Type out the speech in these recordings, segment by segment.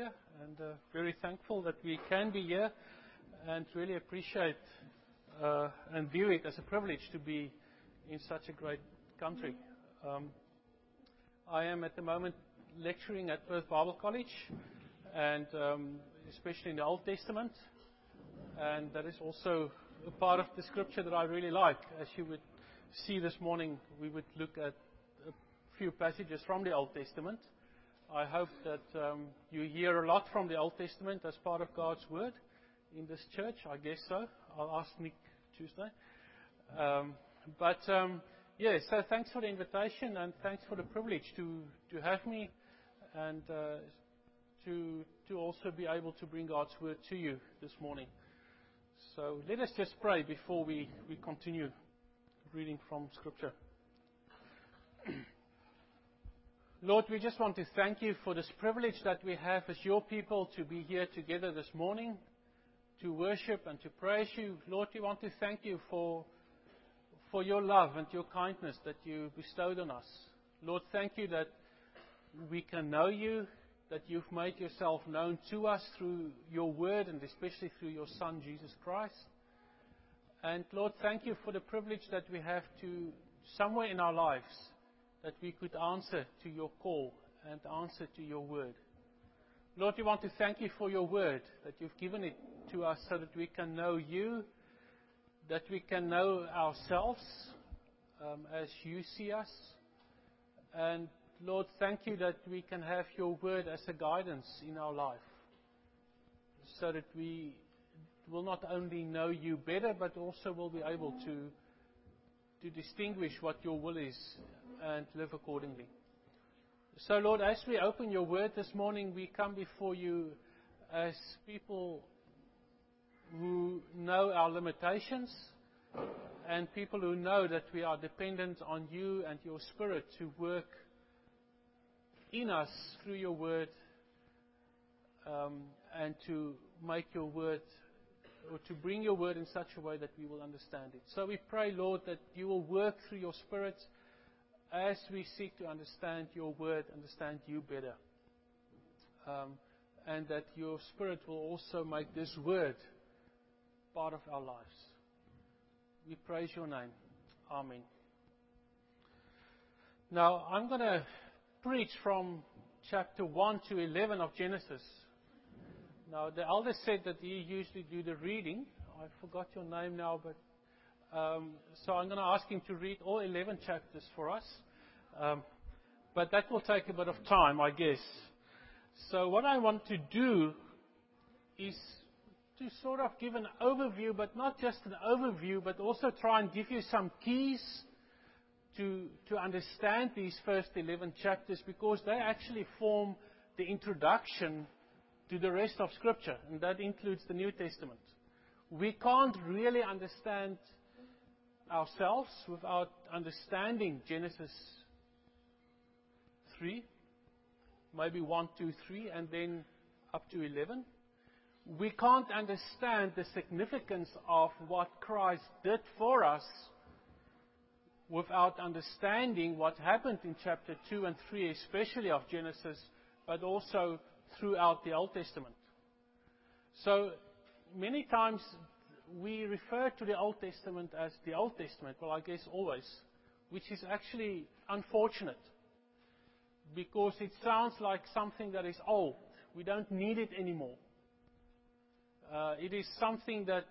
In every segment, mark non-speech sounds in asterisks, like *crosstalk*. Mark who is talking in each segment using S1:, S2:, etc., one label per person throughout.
S1: and uh, very thankful that we can be here and really appreciate uh, and view it as a privilege to be in such a great country. Um, I am at the moment lecturing at Perth Bible College and um, especially in the Old Testament. And that is also a part of the scripture that I really like. As you would see this morning, we would look at a few passages from the Old Testament. I hope that um, you hear a lot from the Old Testament as part of God's Word in this church. I guess so. I'll ask Nick Tuesday. Um, but um, yeah, so thanks for the invitation and thanks for the privilege to have me and uh, to to also be able to bring God's Word to you this morning. So let us just pray before we continue reading from Scripture. *clears throat* Lord, we just want to thank you for this privilege that we have as your people to be here together this morning to worship and to praise you. Lord, we want to thank you for, for your love and your kindness that you bestowed on us. Lord, thank you that we can know you, that you've made yourself known to us through your word and especially through your Son, Jesus Christ. And Lord, thank you for the privilege that we have to, somewhere in our lives, that we could answer to your call and answer to your word. Lord, we want to thank you for your word, that you've given it to us so that we can know you, that we can know ourselves um, as you see us, and Lord, thank you that we can have your word as a guidance in our life so that we will not only know you better, but also will be able to, to distinguish what your will is and live accordingly. So, Lord, as we open your word this morning, we come before you as people who know our limitations and people who know that we are dependent on you and your spirit to work in us through your word um, and to make your word or to bring your word in such a way that we will understand it. So we pray, Lord, that you will work through your spirit as we seek to understand your word, understand you better. Um, and that your spirit will also make this word part of our lives. We praise your name. Amen. Now, I'm going to preach from chapter 1 to 11 of Genesis. Now, the elder said that he usually do the reading. I forgot your name now, but um, so I'm going to ask him to read all 11 chapters for us. Um, but that will take a bit of time, I guess. So what I want to do is to sort of give an overview, but not just an overview, but also try and give you some keys to, to understand these first 11 chapters because they actually form the introduction to the rest of Scripture, and that includes the New Testament. We can't really understand ourselves without understanding Genesis 3, maybe 1, 2, 3, and then up to 11. We can't understand the significance of what Christ did for us without understanding what happened in chapter 2 and 3, especially of Genesis, but also throughout the Old Testament. So many times we refer to the Old Testament as the Old Testament, well, I guess always, which is actually unfortunate because it sounds like something that is old. We don't need it anymore. Uh, it is something that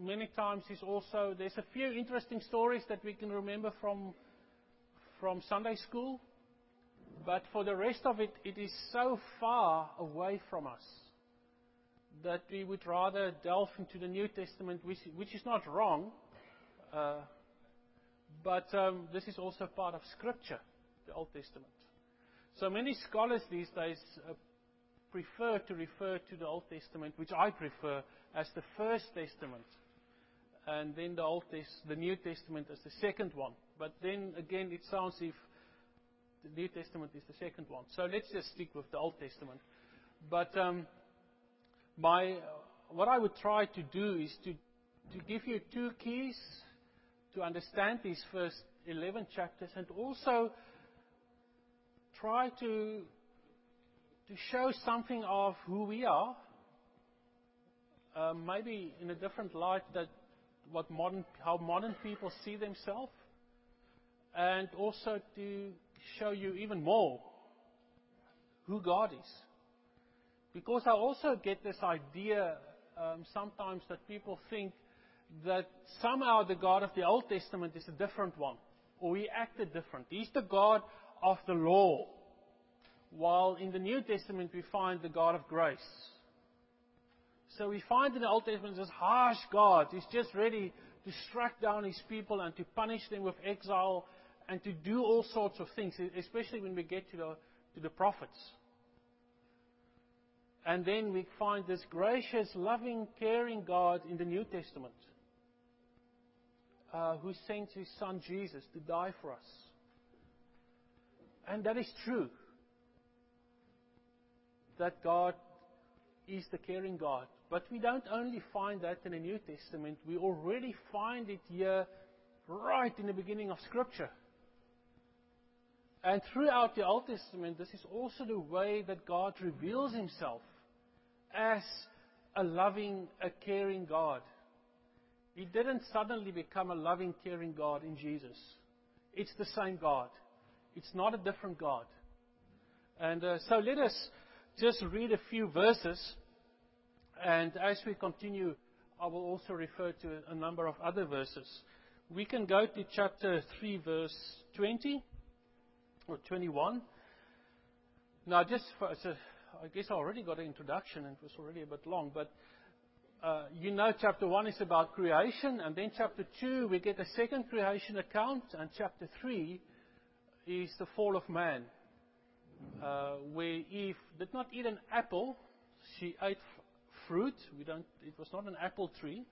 S1: many times is also there's a few interesting stories that we can remember from from Sunday school, but for the rest of it, it is so far away from us that we would rather delve into the New Testament, which, which is not wrong, uh, but um, this is also part of Scripture, the Old Testament. So many scholars these days uh, prefer to refer to the Old Testament, which I prefer, as the First Testament and then the Old the New Testament as the second one. But then again, it sounds if the New Testament is the second one. So let's just stick with the Old Testament. But um, what I would try to do is to, give you two keys to understand these first 11 chapters and also try to, show something of who we are, uh, maybe in a different light that how modern people see themselves, and also to show you even more who God is. Because I also get this idea um, sometimes that people think that somehow the God of the Old Testament is a different one, or he acted different. He's the God of the law, while in the New Testament we find the God of grace. So we find in the Old Testament this harsh God. He's just ready to strike down his people and to punish them with exile and to do all sorts of things, especially when we get to the, to the prophets. And then we find this gracious, loving, caring God in the New Testament uh, who sent his son Jesus to die for us. And that is true. That God is the caring God. But we don't only find that in the New Testament, we already find it here right in the beginning of Scripture. And throughout the Old Testament, this is also the way that God reveals himself as a loving, a caring God. He didn't suddenly become a loving, caring God in Jesus. It's the same God. It's not a different God. And uh, so let us just read a few verses. And as we continue, I will also refer to a number of other verses. We can go to chapter 3, verse 20 or 21. Now, just for, so I guess I already got an introduction and it was already a bit long, but uh, you know chapter 1 is about creation, and then chapter 2 we get a second creation account, and chapter 3 is the fall of man, uh, where Eve did not eat an apple, she ate fruit. We don't, it was not an apple tree.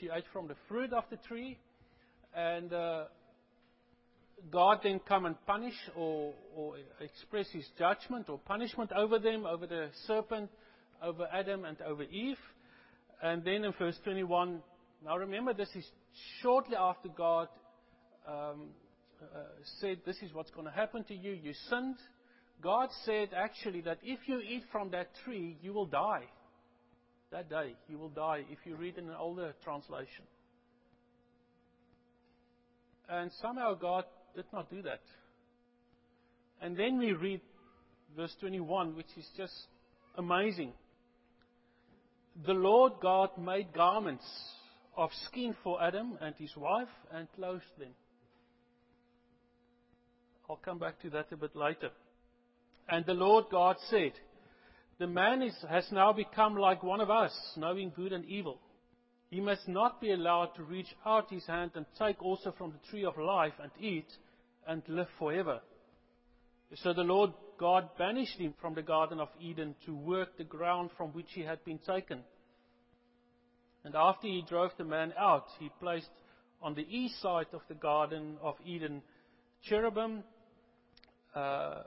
S1: She ate from the fruit of the tree, and uh, God then come and punish or, or express his judgment or punishment over them, over the serpent, over Adam and over Eve. And then in verse 21, now remember this is shortly after God um, uh, said, This is what's going to happen to you. You sinned. God said actually that if you eat from that tree, you will die. That day, you will die if you read in an older translation. And somehow God did not do that. And then we read verse 21, which is just amazing. The Lord God made garments of skin for Adam and his wife and clothed them. I'll come back to that a bit later. And the Lord God said, The man is, has now become like one of us, knowing good and evil. He must not be allowed to reach out his hand and take also from the tree of life and eat and live forever. So the Lord God banished him from the Garden of Eden to work the ground from which he had been taken. And after he drove the man out, he placed on the east side of the Garden of Eden cherubim uh,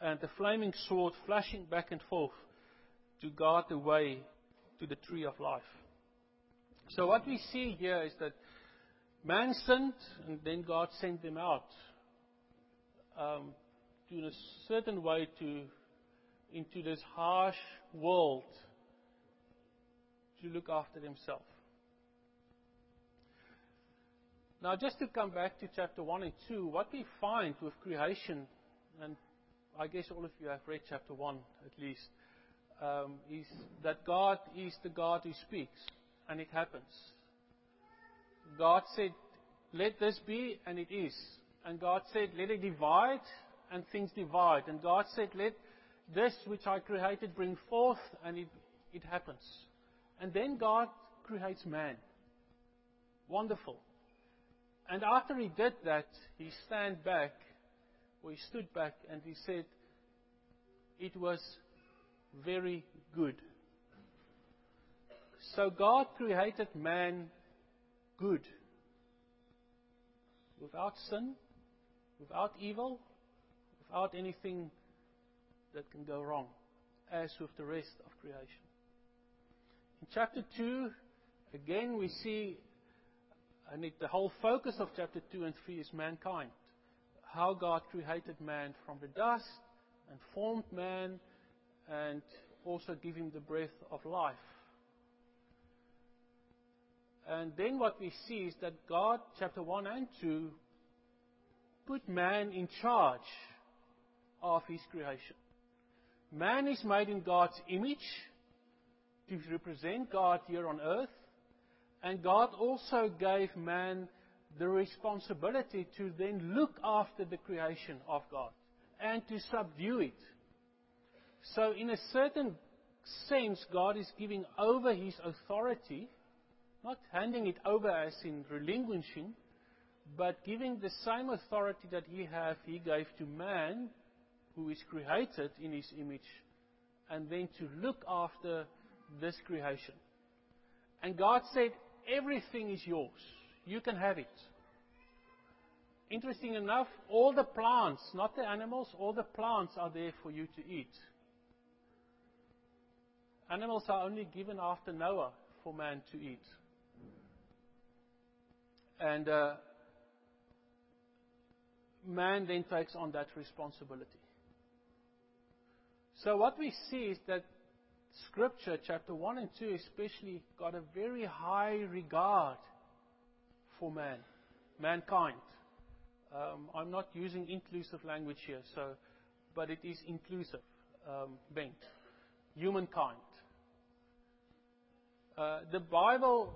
S1: and a flaming sword flashing back and forth to guard the way to the tree of life. So what we see here is that man sinned, and then God sent them out um, to in a certain way to into this harsh world to look after himself. Now, just to come back to chapter 1 and 2, what we find with creation, and I guess all of you have read chapter 1 at least, um, is that God is the God who speaks, and it happens. God said, Let this be, and it is. And God said, Let it divide, and things divide. And God said, Let this which I created bring forth, and it, it happens. And then God creates man. Wonderful. And after he did that, he stand back, or he stood back, and he said, It was very good. So God created man good. Without sin, without evil, without anything that can go wrong, as with the rest of creation. In chapter 2, again, we see, and it, the whole focus of chapter 2 and 3 is mankind. How God created man from the dust and formed man and also give him the breath of life. And then what we see is that God, chapter 1 and 2, put man in charge of his creation. Man is made in God's image to represent God here on earth. And God also gave man the responsibility to then look after the creation of God and to subdue it. So, in a certain sense, God is giving over his authority, not handing it over as in relinquishing, but giving the same authority that he have, he gave to man, who is created in his image, and then to look after this creation. And God said, everything is yours. You can have it. Interesting enough, all the plants, not the animals, all the plants are there for you to eat. Animals are only given after Noah for man to eat. And uh, man then takes on that responsibility. So what we see is that Scripture, chapter 1 and 2 especially, got a very high regard for man, mankind. Um, I'm not using inclusive language here, so, but it is inclusive, um, bent. Humankind. Uh, the Bible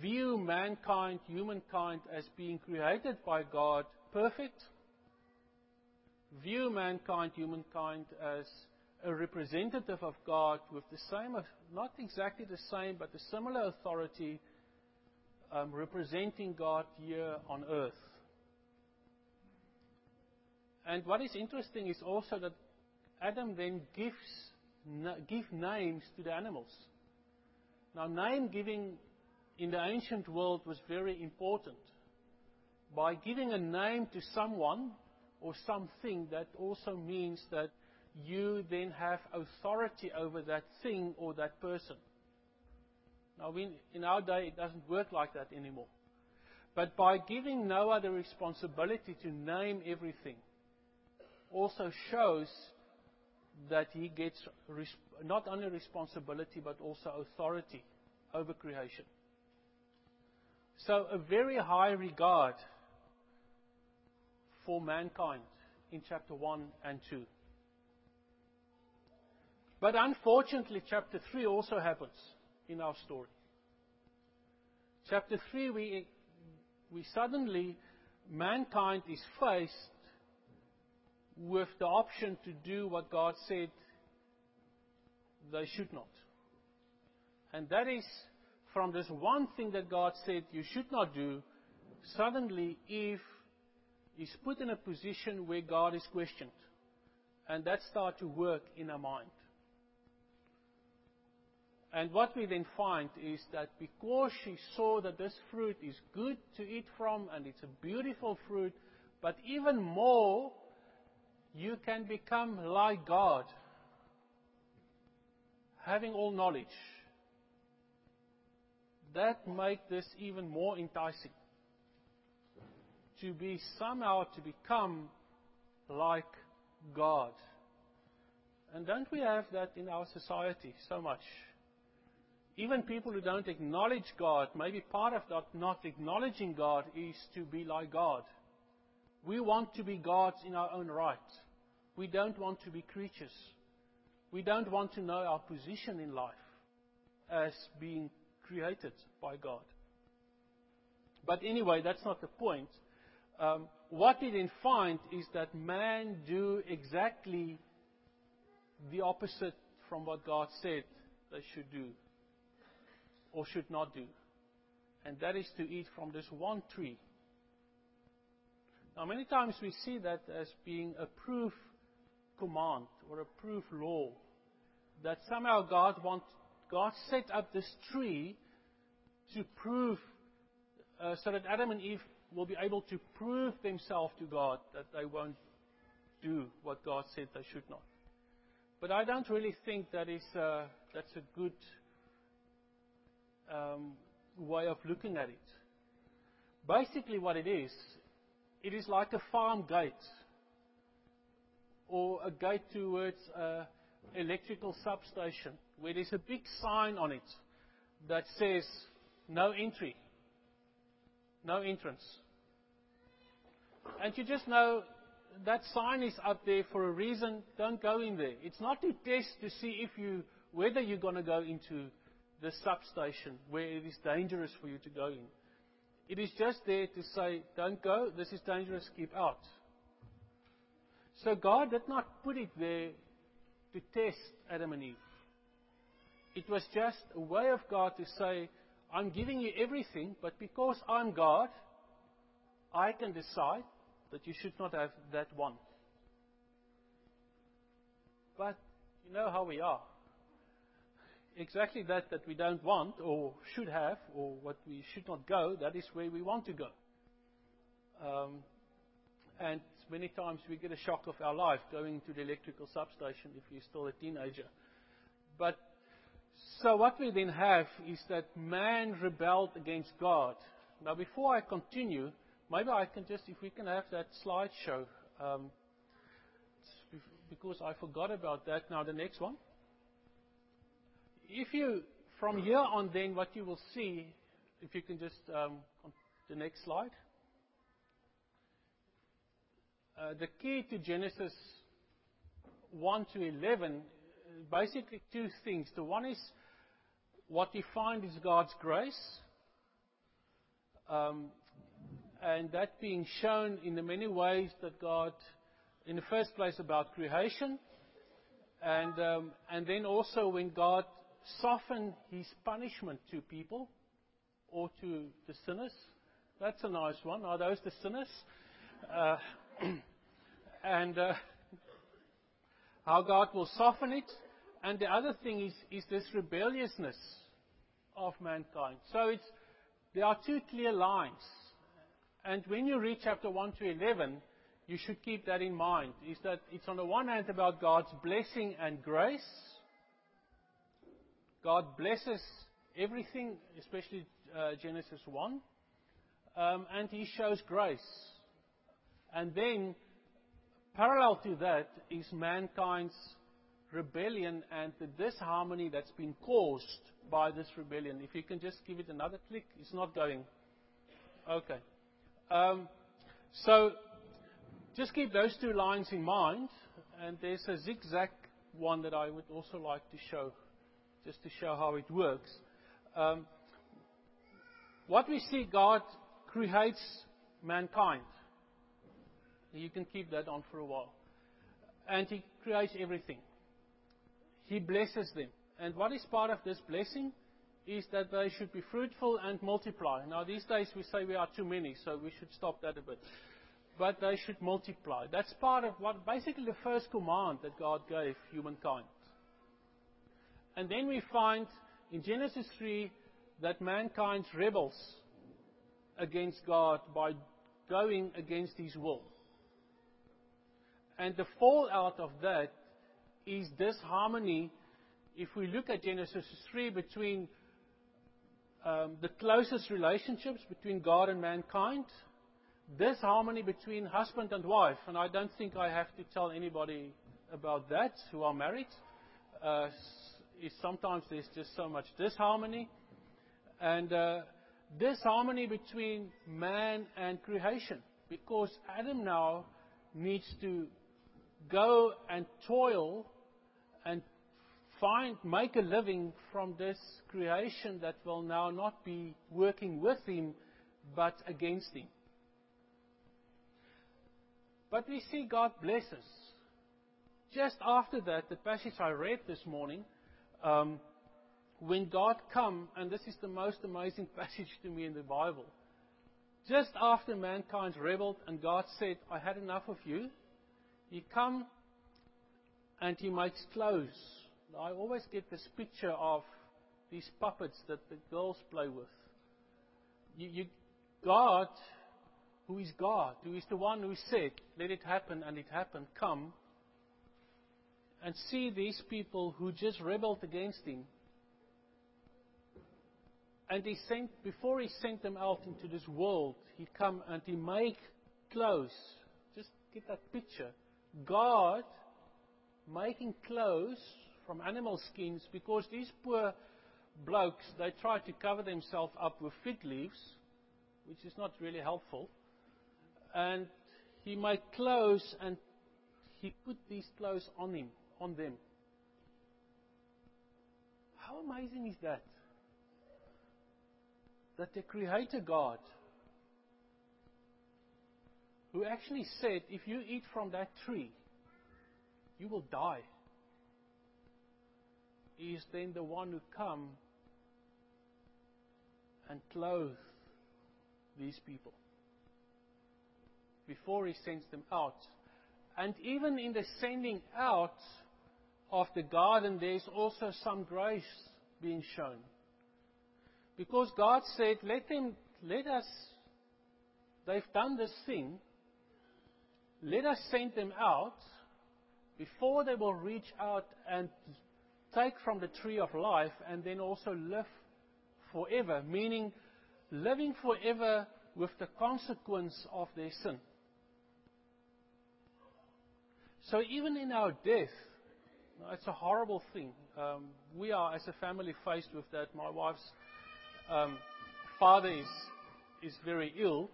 S1: view mankind, humankind, as being created by God perfect. View mankind, humankind, as a representative of God with the same, not exactly the same, but a similar authority, um, representing God here on earth. And what is interesting is also that Adam then gives give names to the animals. Now, name giving in the ancient world was very important. By giving a name to someone or something, that also means that you then have authority over that thing or that person. Now, we, in our day, it doesn't work like that anymore. But by giving Noah the responsibility to name everything, also shows that he gets not only responsibility but also authority over creation. So, a very high regard for mankind in chapter 1 and 2. But unfortunately, chapter 3 also happens in our story. Chapter 3, we, we suddenly, mankind is faced with the option to do what God said they should not. And that is from this one thing that God said you should not do, suddenly Eve is put in a position where God is questioned. And that starts to work in her mind. And what we then find is that because she saw that this fruit is good to eat from and it's a beautiful fruit, but even more, you can become like God, having all knowledge. That makes this even more enticing. To be somehow to become like God. And don't we have that in our society so much? Even people who don't acknowledge God, maybe part of that not acknowledging God is to be like God. We want to be gods in our own right. We don't want to be creatures. We don't want to know our position in life as being created by God. But anyway, that's not the point. Um, what we then find is that man do exactly the opposite from what God said they should do or should not do. And that is to eat from this one tree. Now, many times we see that as being a proof command or a proof law that somehow God wants, God set up this tree to prove, uh, so that Adam and Eve will be able to prove themselves to God that they won't do what God said they should not. But I don't really think that is uh, that's a good um, way of looking at it. Basically, what it is, it is like a farm gate or a gate towards an electrical substation where there's a big sign on it that says no entry, no entrance. And you just know that sign is up there for a reason. Don't go in there. It's not to test to see if you whether you're going to go into the substation where it is dangerous for you to go in. It is just there to say, don't go, this is dangerous, keep out. So God did not put it there to test Adam and Eve. It was just a way of God to say, I'm giving you everything, but because I'm God, I can decide that you should not have that one. But you know how we are exactly that that we don't want or should have or what we should not go, that is where we want to go. Um, and many times we get a shock of our life going to the electrical substation if you're still a teenager. But so what we then have is that man rebelled against God. Now, before I continue, maybe I can just, if we can have that slideshow, um, because I forgot about that. Now, the next one if you, from here on, then what you will see, if you can just um, the next slide. Uh, the key to Genesis 1 to 11, basically two things. The one is what we find is God's grace, um, and that being shown in the many ways that God, in the first place, about creation, and um, and then also when God softened his punishment to people or to the sinners. That's a nice one. Are those the sinners? Uh, *clears throat* and uh, how God will soften it. And the other thing is, is this rebelliousness of mankind. So it's, there are two clear lines. And when you read chapter 1 to 11, you should keep that in mind. Is that it's on the one hand about God's blessing and grace, God blesses everything, especially uh, Genesis 1, um, and He shows grace. And then, parallel to that, is mankind's rebellion and the disharmony that's been caused by this rebellion. If you can just give it another click, it's not going. Okay. Um, so, just keep those two lines in mind, and there's a zigzag one that I would also like to show just to show how it works. Um, what we see, God creates mankind. You can keep that on for a while. And He creates everything. He blesses them. And what is part of this blessing is that they should be fruitful and multiply. Now, these days we say we are too many, so we should stop that a bit. But they should multiply. That's part of what, basically, the first command that God gave humankind. And then we find in Genesis 3 that mankind rebels against God by going against his will. And the fallout of that is this harmony, If we look at Genesis 3 between um, the closest relationships between God and mankind, this harmony between husband and wife. And I don't think I have to tell anybody about that who are married. Uh, is sometimes there's just so much disharmony. And uh, disharmony between man and creation. Because Adam now needs to go and toil and find, make a living from this creation that will now not be working with him, but against him. But we see God blesses. Just after that, the passage I read this morning, um, when God come, and this is the most amazing *laughs* passage to me in the Bible, just after mankind rebelled and God said, I had enough of you, He come and He makes clothes. I always get this picture of these puppets that the girls play with. You, you, God, who is God, who is the one who said, let it happen and it happened, come and see these people who just rebelled against him. And he sent, before he sent them out into this world, he come and he make clothes. Just get that picture. God making clothes from animal skins because these poor blokes, they try to cover themselves up with fig leaves, which is not really helpful. And he made clothes and he put these clothes on him, on them. How amazing is that? That the Creator God, who actually said, if you eat from that tree, you will die, He is then the one who come and clothe these people before he sends them out. And even in the sending out of the garden, there's also some grace being shown. Because God said, let them, let us, they've done this thing, let us send them out before they will reach out and take from the tree of life and then also live forever, meaning living forever with the consequence of their sin. So even in our death, it's a horrible thing. Um, we are, as a family, faced with that. My wife's um, father is is very ill,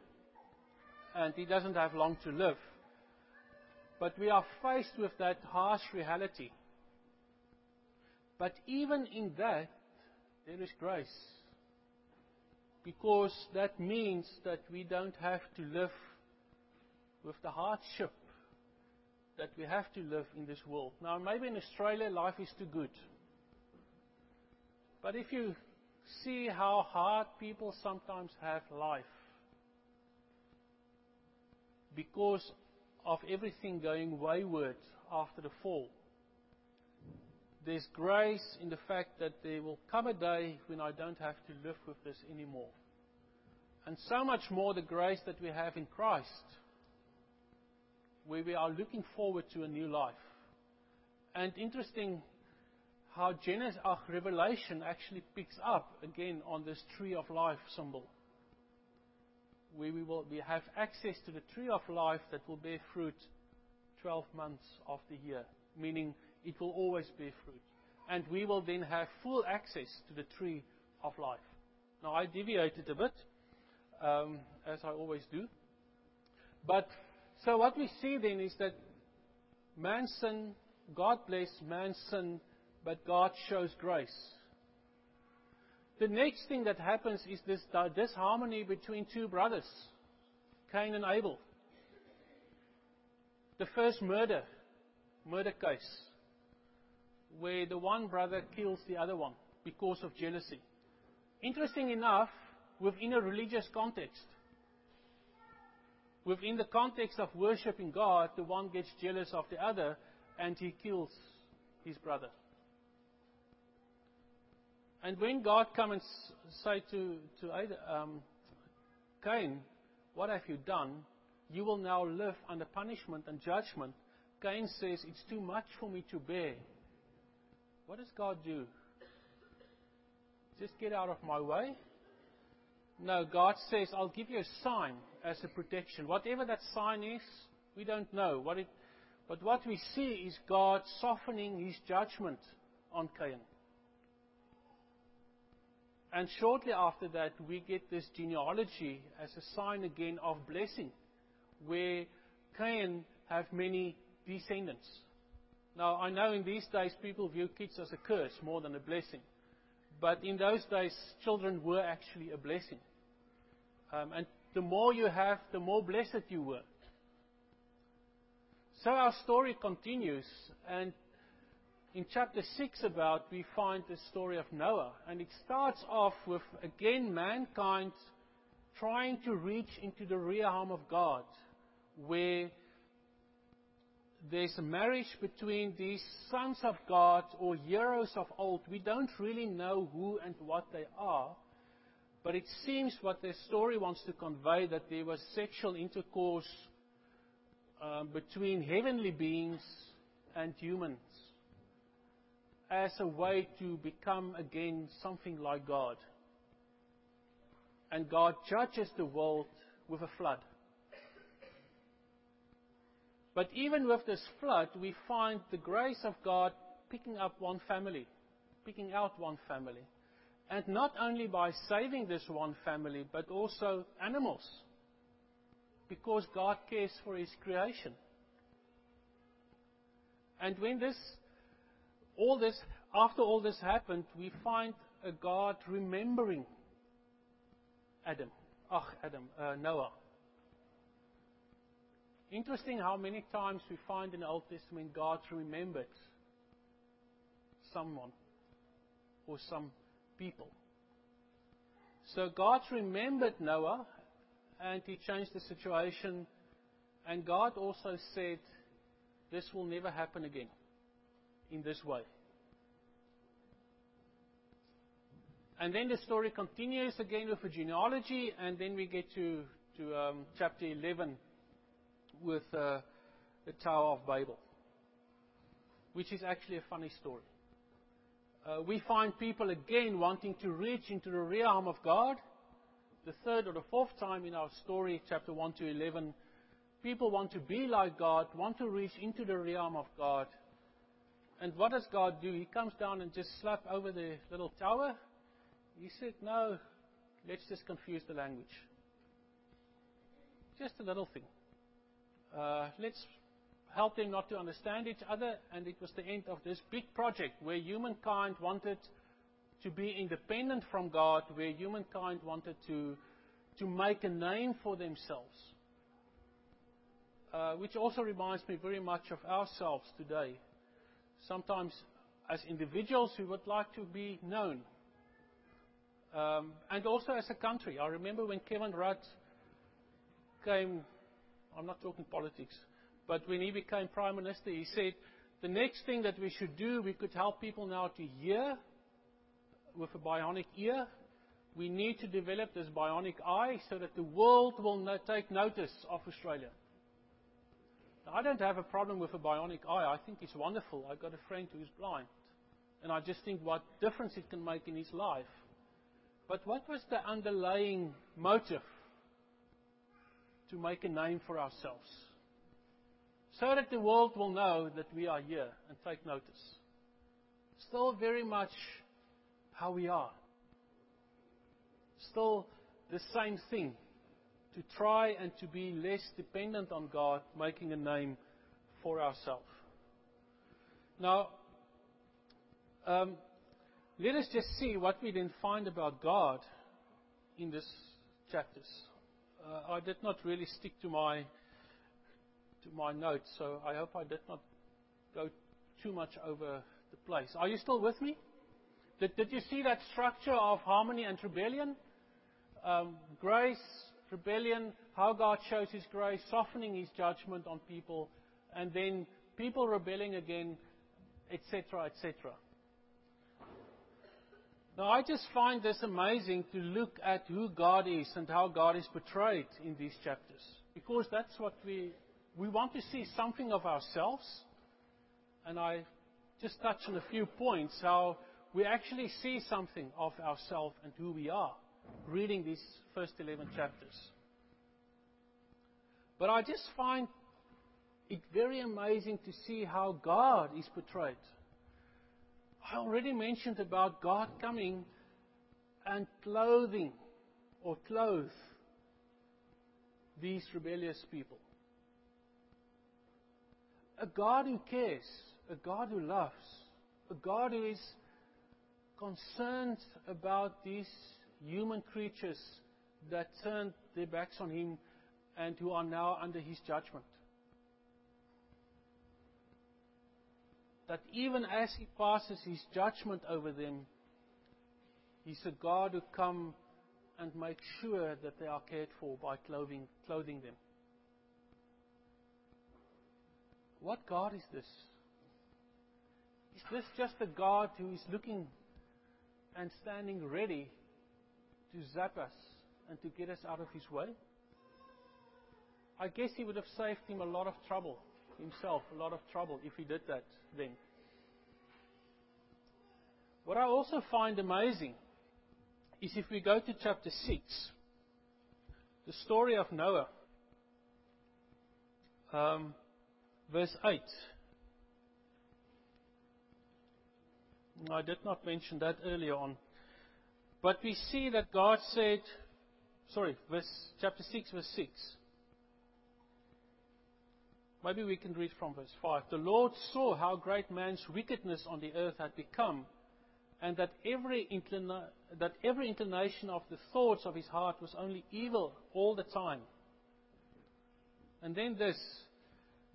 S1: and he doesn't have long to live. But we are faced with that harsh reality. But even in that, there is grace. Because that means that we don't have to live with the hardship that we have to live in this world. Now, maybe in Australia, life is too good. But if you see how hard people sometimes have life because of everything going wayward after the fall, there's grace in the fact that there will come a day when I don't have to live with this anymore. And so much more the grace that we have in Christ where we are looking forward to a new life. And interesting how Genesis, uh, Revelation actually picks up again on this tree of life symbol, where we will have access to the tree of life that will bear fruit 12 months of the year, meaning it will always bear fruit. And we will then have full access to the tree of life. Now, I deviated a bit, um, as I always do. But so what we see then is that man's sin, God bless man's sin, but God shows grace. The next thing that happens is this disharmony between two brothers, Cain and Abel. The first murder, murder case, where the one brother kills the other one because of jealousy. Interesting enough, within a religious context within the context of worshiping God, the one gets jealous of the other and he kills his brother. And when God comes and say to, to um, Cain, What have you done? You will now live under punishment and judgment. Cain says, It's too much for me to bear. What does God do? Just get out of my way? No, God says, I'll give you a sign as a protection. Whatever that sign is, we don't know. What it, but what we see is God softening his judgment on Cain. And shortly after that, we get this genealogy as a sign again of blessing, where Cain have many descendants. Now, I know in these days people view kids as a curse more than a blessing. But in those days, children were actually a blessing. Um, and the more you have, the more blessed you were. So our story continues, and in chapter 6 about, we find the story of Noah. And it starts off with, again, mankind trying to reach into the realm of God, where there's a marriage between these sons of God or heroes of old. We don't really know who and what they are. But it seems what the story wants to convey that there was sexual intercourse um, between heavenly beings and humans as a way to become again something like God. And God judges the world with a flood. But even with this flood, we find the grace of God picking up one family, picking out one family. And not only by saving this one family, but also animals. Because God cares for His creation. And when this, after all this happened, we find a God remembering Adam, uh, Noah. Interesting how many times we find in the Old Testament God remembered someone or some people. So God remembered Noah and he changed the situation. And God also said, This will never happen again in this way. And then the story continues again with a genealogy, and then we get to, to um, chapter 11 with uh, the Tower of Babel, which is actually a funny story. Uh, we find people again wanting to reach into the realm of God. The third or the fourth time in our story, chapter 1 to 11, people want to be like God, want to reach into the realm of God. And what does God do? He comes down and just slap over the little tower. He said, No, let's just confuse the language. Just a little thing. Uh, let's help them not to understand each other, and it was the end of this big project where humankind wanted to be independent from God, where humankind wanted to, to make a name for themselves. Uh, which also reminds me very much of ourselves today. Sometimes, as individuals, we would like to be known. Um, and also as a country. I remember when Kevin Rudd came I'm not talking politics. But when he became prime minister, he said, the next thing that we should do, we could help people now to hear with a bionic ear. We need to develop this bionic eye so that the world will no- take notice of Australia. I don't have a problem with a bionic eye. I think it's wonderful. I've got a friend who's blind. And I just think what difference it can make in his life. But what was the underlying motive to make a name for ourselves. So that the world will know that we are here and take notice. Still very much how we are. Still the same thing. To try and to be less dependent on God, making a name for ourselves. Now, um, let us just see what we then find about God in these chapters uh, I did not really stick to my to my notes, so I hope I did not go too much over the place. Are you still with me? Did, did you see that structure of harmony and rebellion? Um, grace, rebellion, how God shows His grace, softening His judgment on people, and then people rebelling again, etc., etc. Now, I just find this amazing to look at who God is and how God is portrayed in these chapters. Because that's what we, we want to see something of ourselves. And I just touch on a few points how we actually see something of ourselves and who we are reading these first 11 chapters. But I just find it very amazing to see how God is portrayed. I already mentioned about God coming and clothing or clothe these rebellious people. A God who cares, a God who loves, a God who is concerned about these human creatures that turned their backs on Him and who are now under His judgment. that even as He passes His judgment over them, He's a God who come and make sure that they are cared for by clothing, clothing them. What God is this? Is this just a God who is looking and standing ready to zap us and to get us out of His way? I guess He would have saved him a lot of trouble himself a lot of trouble if he did that then. What I also find amazing is if we go to chapter 6, the story of Noah. Um, verse 8. I did not mention that earlier on. But we see that God said, sorry, verse, chapter 6, verse 6. Maybe we can read from verse 5. The Lord saw how great man's wickedness on the earth had become, and that every, inclina- that every inclination of the thoughts of his heart was only evil all the time. And then this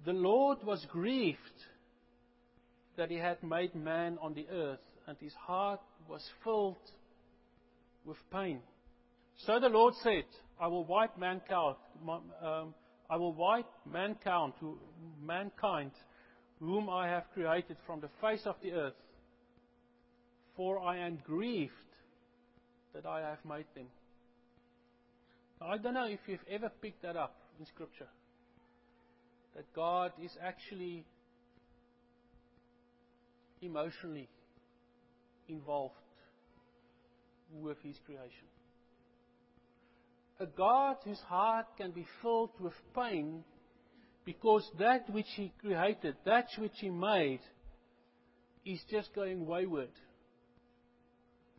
S1: the Lord was grieved that he had made man on the earth, and his heart was filled with pain. So the Lord said, I will wipe mankind, um, I will wipe mankind, mankind, whom I have created from the face of the earth, for I am grieved that I have made them. Now, I don't know if you've ever picked that up in Scripture. That God is actually emotionally involved with His creation. A God whose heart can be filled with pain because that which He created, that which He made, is just going wayward.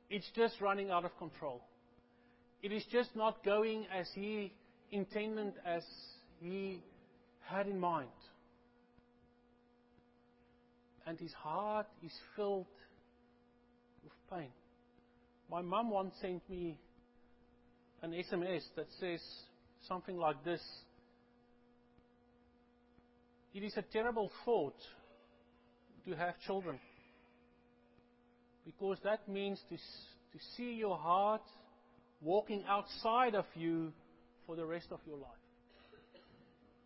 S1: It's just running out of control. It is just not going as He intended, as He had in mind. And His heart is filled with pain. My mum once sent me an SMS that says something like this It is a terrible thought to have children because that means to, to see your heart walking outside of you for the rest of your life.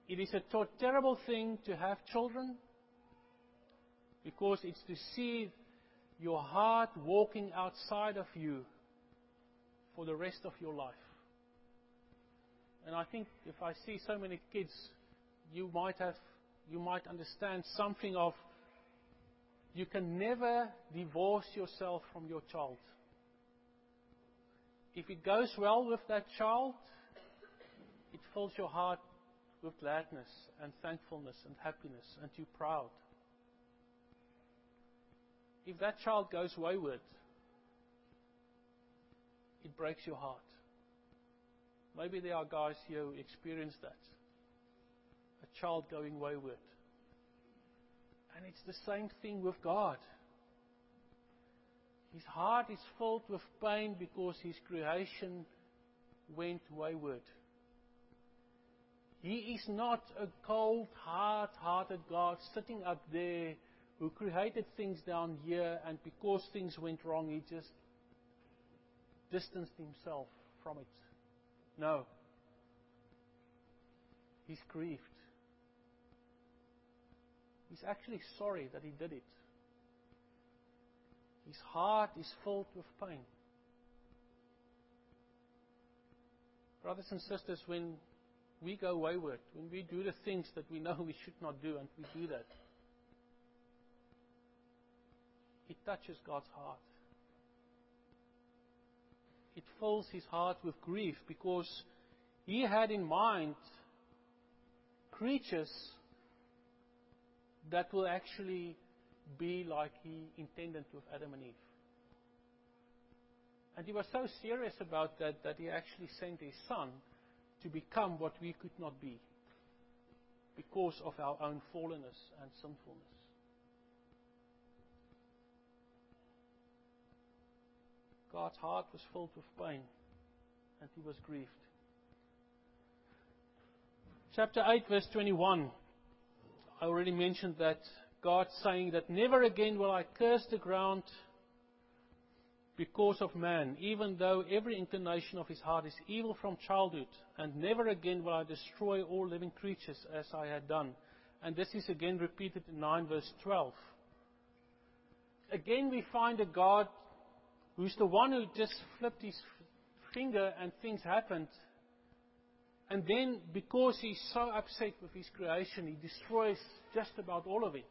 S1: It is a terrible thing to have children because it's to see your heart walking outside of you for the rest of your life. And I think if I see so many kids, you might have, you might understand something of you can never divorce yourself from your child. If it goes well with that child, it fills your heart with gladness and thankfulness and happiness, and you're proud. If that child goes wayward, it breaks your heart. Maybe there are guys here who experience that. A child going wayward. And it's the same thing with God. His heart is filled with pain because his creation went wayward. He is not a cold, hard hearted God sitting up there who created things down here, and because things went wrong, he just distanced himself from it. No. He's grieved. He's actually sorry that he did it. His heart is filled with pain. Brothers and sisters, when we go wayward, when we do the things that we know we should not do, and we do that, it touches God's heart. It fills his heart with grief because he had in mind creatures that will actually be like he intended with Adam and Eve. And he was so serious about that that he actually sent his son to become what we could not be because of our own fallenness and sinfulness. God's heart was filled with pain and he was grieved. Chapter 8, verse 21. I already mentioned that God saying that never again will I curse the ground because of man, even though every inclination of his heart is evil from childhood, and never again will I destroy all living creatures as I had done. And this is again repeated in 9 verse 12. Again, we find a God who's the one who just flipped his finger and things happened. And then, because he's so upset with his creation, he destroys just about all of it.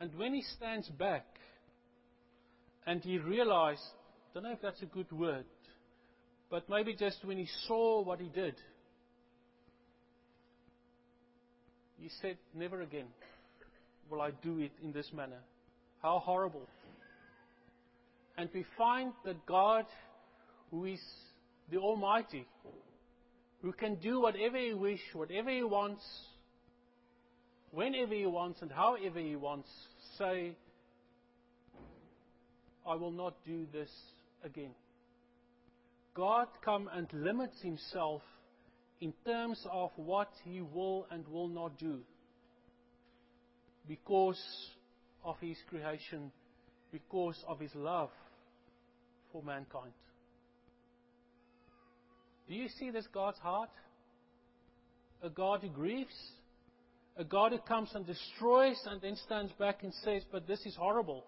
S1: And when he stands back and he realized, I don't know if that's a good word, but maybe just when he saw what he did, He said, Never again will I do it in this manner. How horrible. And we find that God, who is the Almighty, who can do whatever He wishes, whatever He wants, whenever He wants, and however He wants, say, I will not do this again. God come and limits Himself in terms of what He will and will not do because of His creation, because of His love for mankind. Do you see this God's heart? A God who grieves? A God who comes and destroys and then stands back and says, But this is horrible.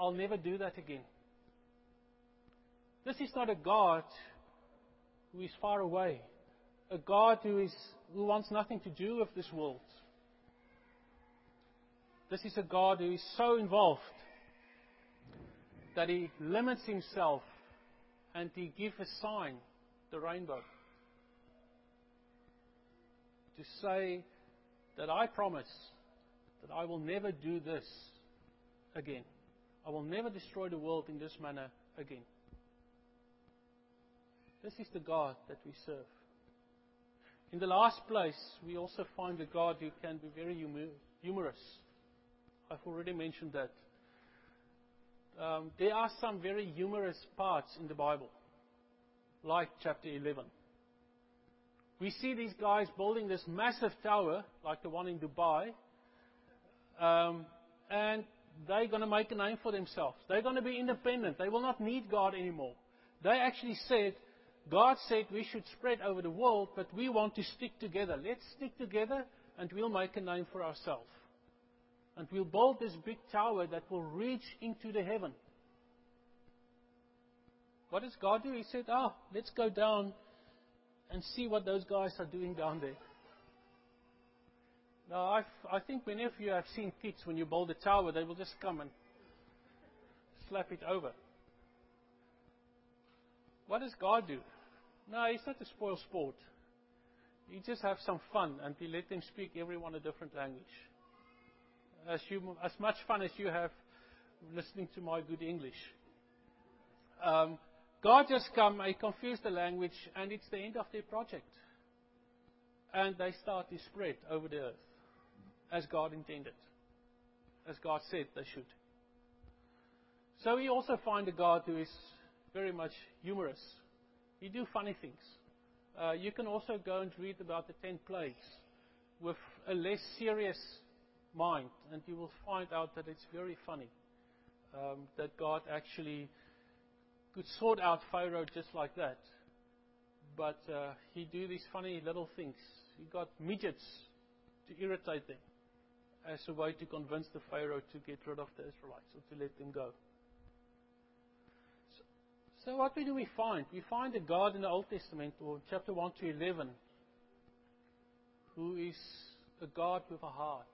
S1: I'll never do that again. This is not a God who is far away, a God who, is, who wants nothing to do with this world. This is a God who is so involved that he limits himself and he gives a sign, the rainbow, to say that I promise that I will never do this again. I will never destroy the world in this manner again. This is the God that we serve. In the last place, we also find a God who can be very humorous. I've already mentioned that. Um, there are some very humorous parts in the Bible, like chapter 11. We see these guys building this massive tower, like the one in Dubai, um, and they're going to make a name for themselves. They're going to be independent. They will not need God anymore. They actually said, God said we should spread over the world, but we want to stick together. Let's stick together and we'll make a name for ourselves. And we'll build this big tower that will reach into the heaven. What does God do? He said, oh, let's go down and see what those guys are doing down there. Now, I've, I think many of you have seen kids when you build a tower, they will just come and slap it over. What does God do? No, He's not a spoil sport. He just have some fun and He let them speak everyone a different language. As, you, as much fun as you have listening to my good English. Um, God just come, He confused the language, and it's the end of their project. And they start to spread over the earth as God intended, as God said they should. So we also find a God who is very much humorous. He do funny things. Uh, you can also go and read about the ten plagues with a less serious mind, and you will find out that it's very funny um, that God actually could sort out Pharaoh just like that. But uh, he do these funny little things. He got midgets to irritate them as a way to convince the Pharaoh to get rid of the Israelites or to let them go. So, so what do we find? We find a God in the Old Testament, or chapter 1 to 11, who is a God with a heart,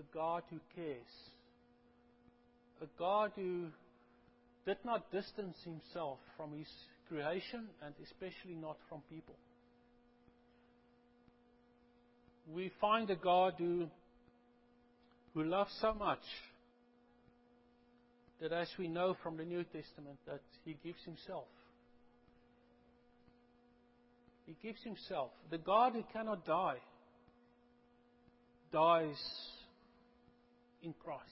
S1: a God who cares, a God who did not distance himself from his creation and especially not from people we find a God who, who loves so much that as we know from the New Testament that he gives himself. He gives himself. The God who cannot die dies in Christ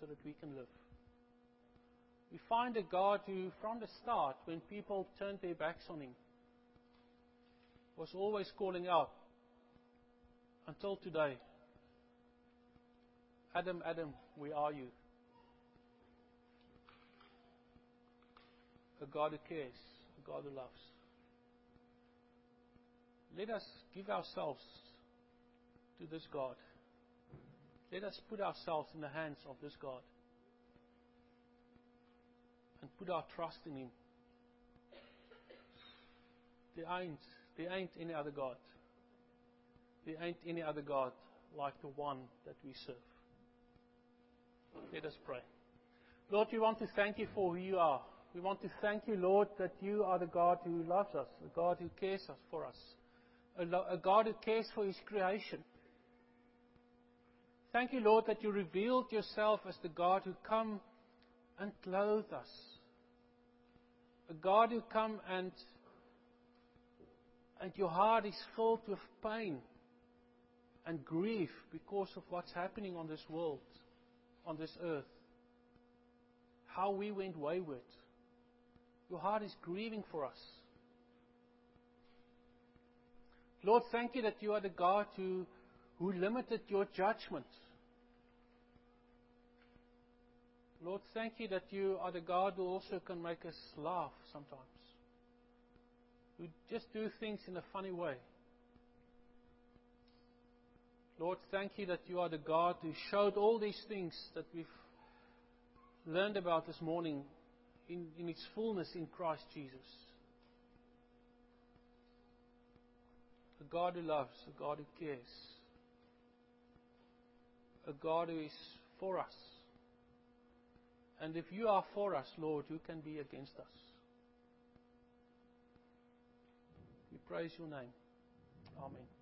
S1: so that we can live. We find a God who, from the start, when people turned their backs on him, was always calling out until today Adam, Adam, where are you? A God who cares, a God who loves. Let us give ourselves to this God. Let us put ourselves in the hands of this God and put our trust in Him. There ain't there ain't any other God. There ain't any other God like the one that we serve. Let us pray. Lord, we want to thank you for who you are. We want to thank you, Lord, that you are the God who loves us, the God who cares for us, a, God who cares for His creation. Thank you, Lord, that you revealed yourself as the God who come and clothe us. A God who come and and your heart is filled with pain and grief because of what's happening on this world, on this earth. How we went wayward. Your heart is grieving for us. Lord, thank you that you are the God who, who limited your judgment. Lord, thank you that you are the God who also can make us laugh sometimes. Who just do things in a funny way. Lord, thank you that you are the God who showed all these things that we've learned about this morning in, in its fullness in Christ Jesus. A God who loves, a God who cares, a God who is for us. And if you are for us, Lord, who can be against us? We praise your name. Amen.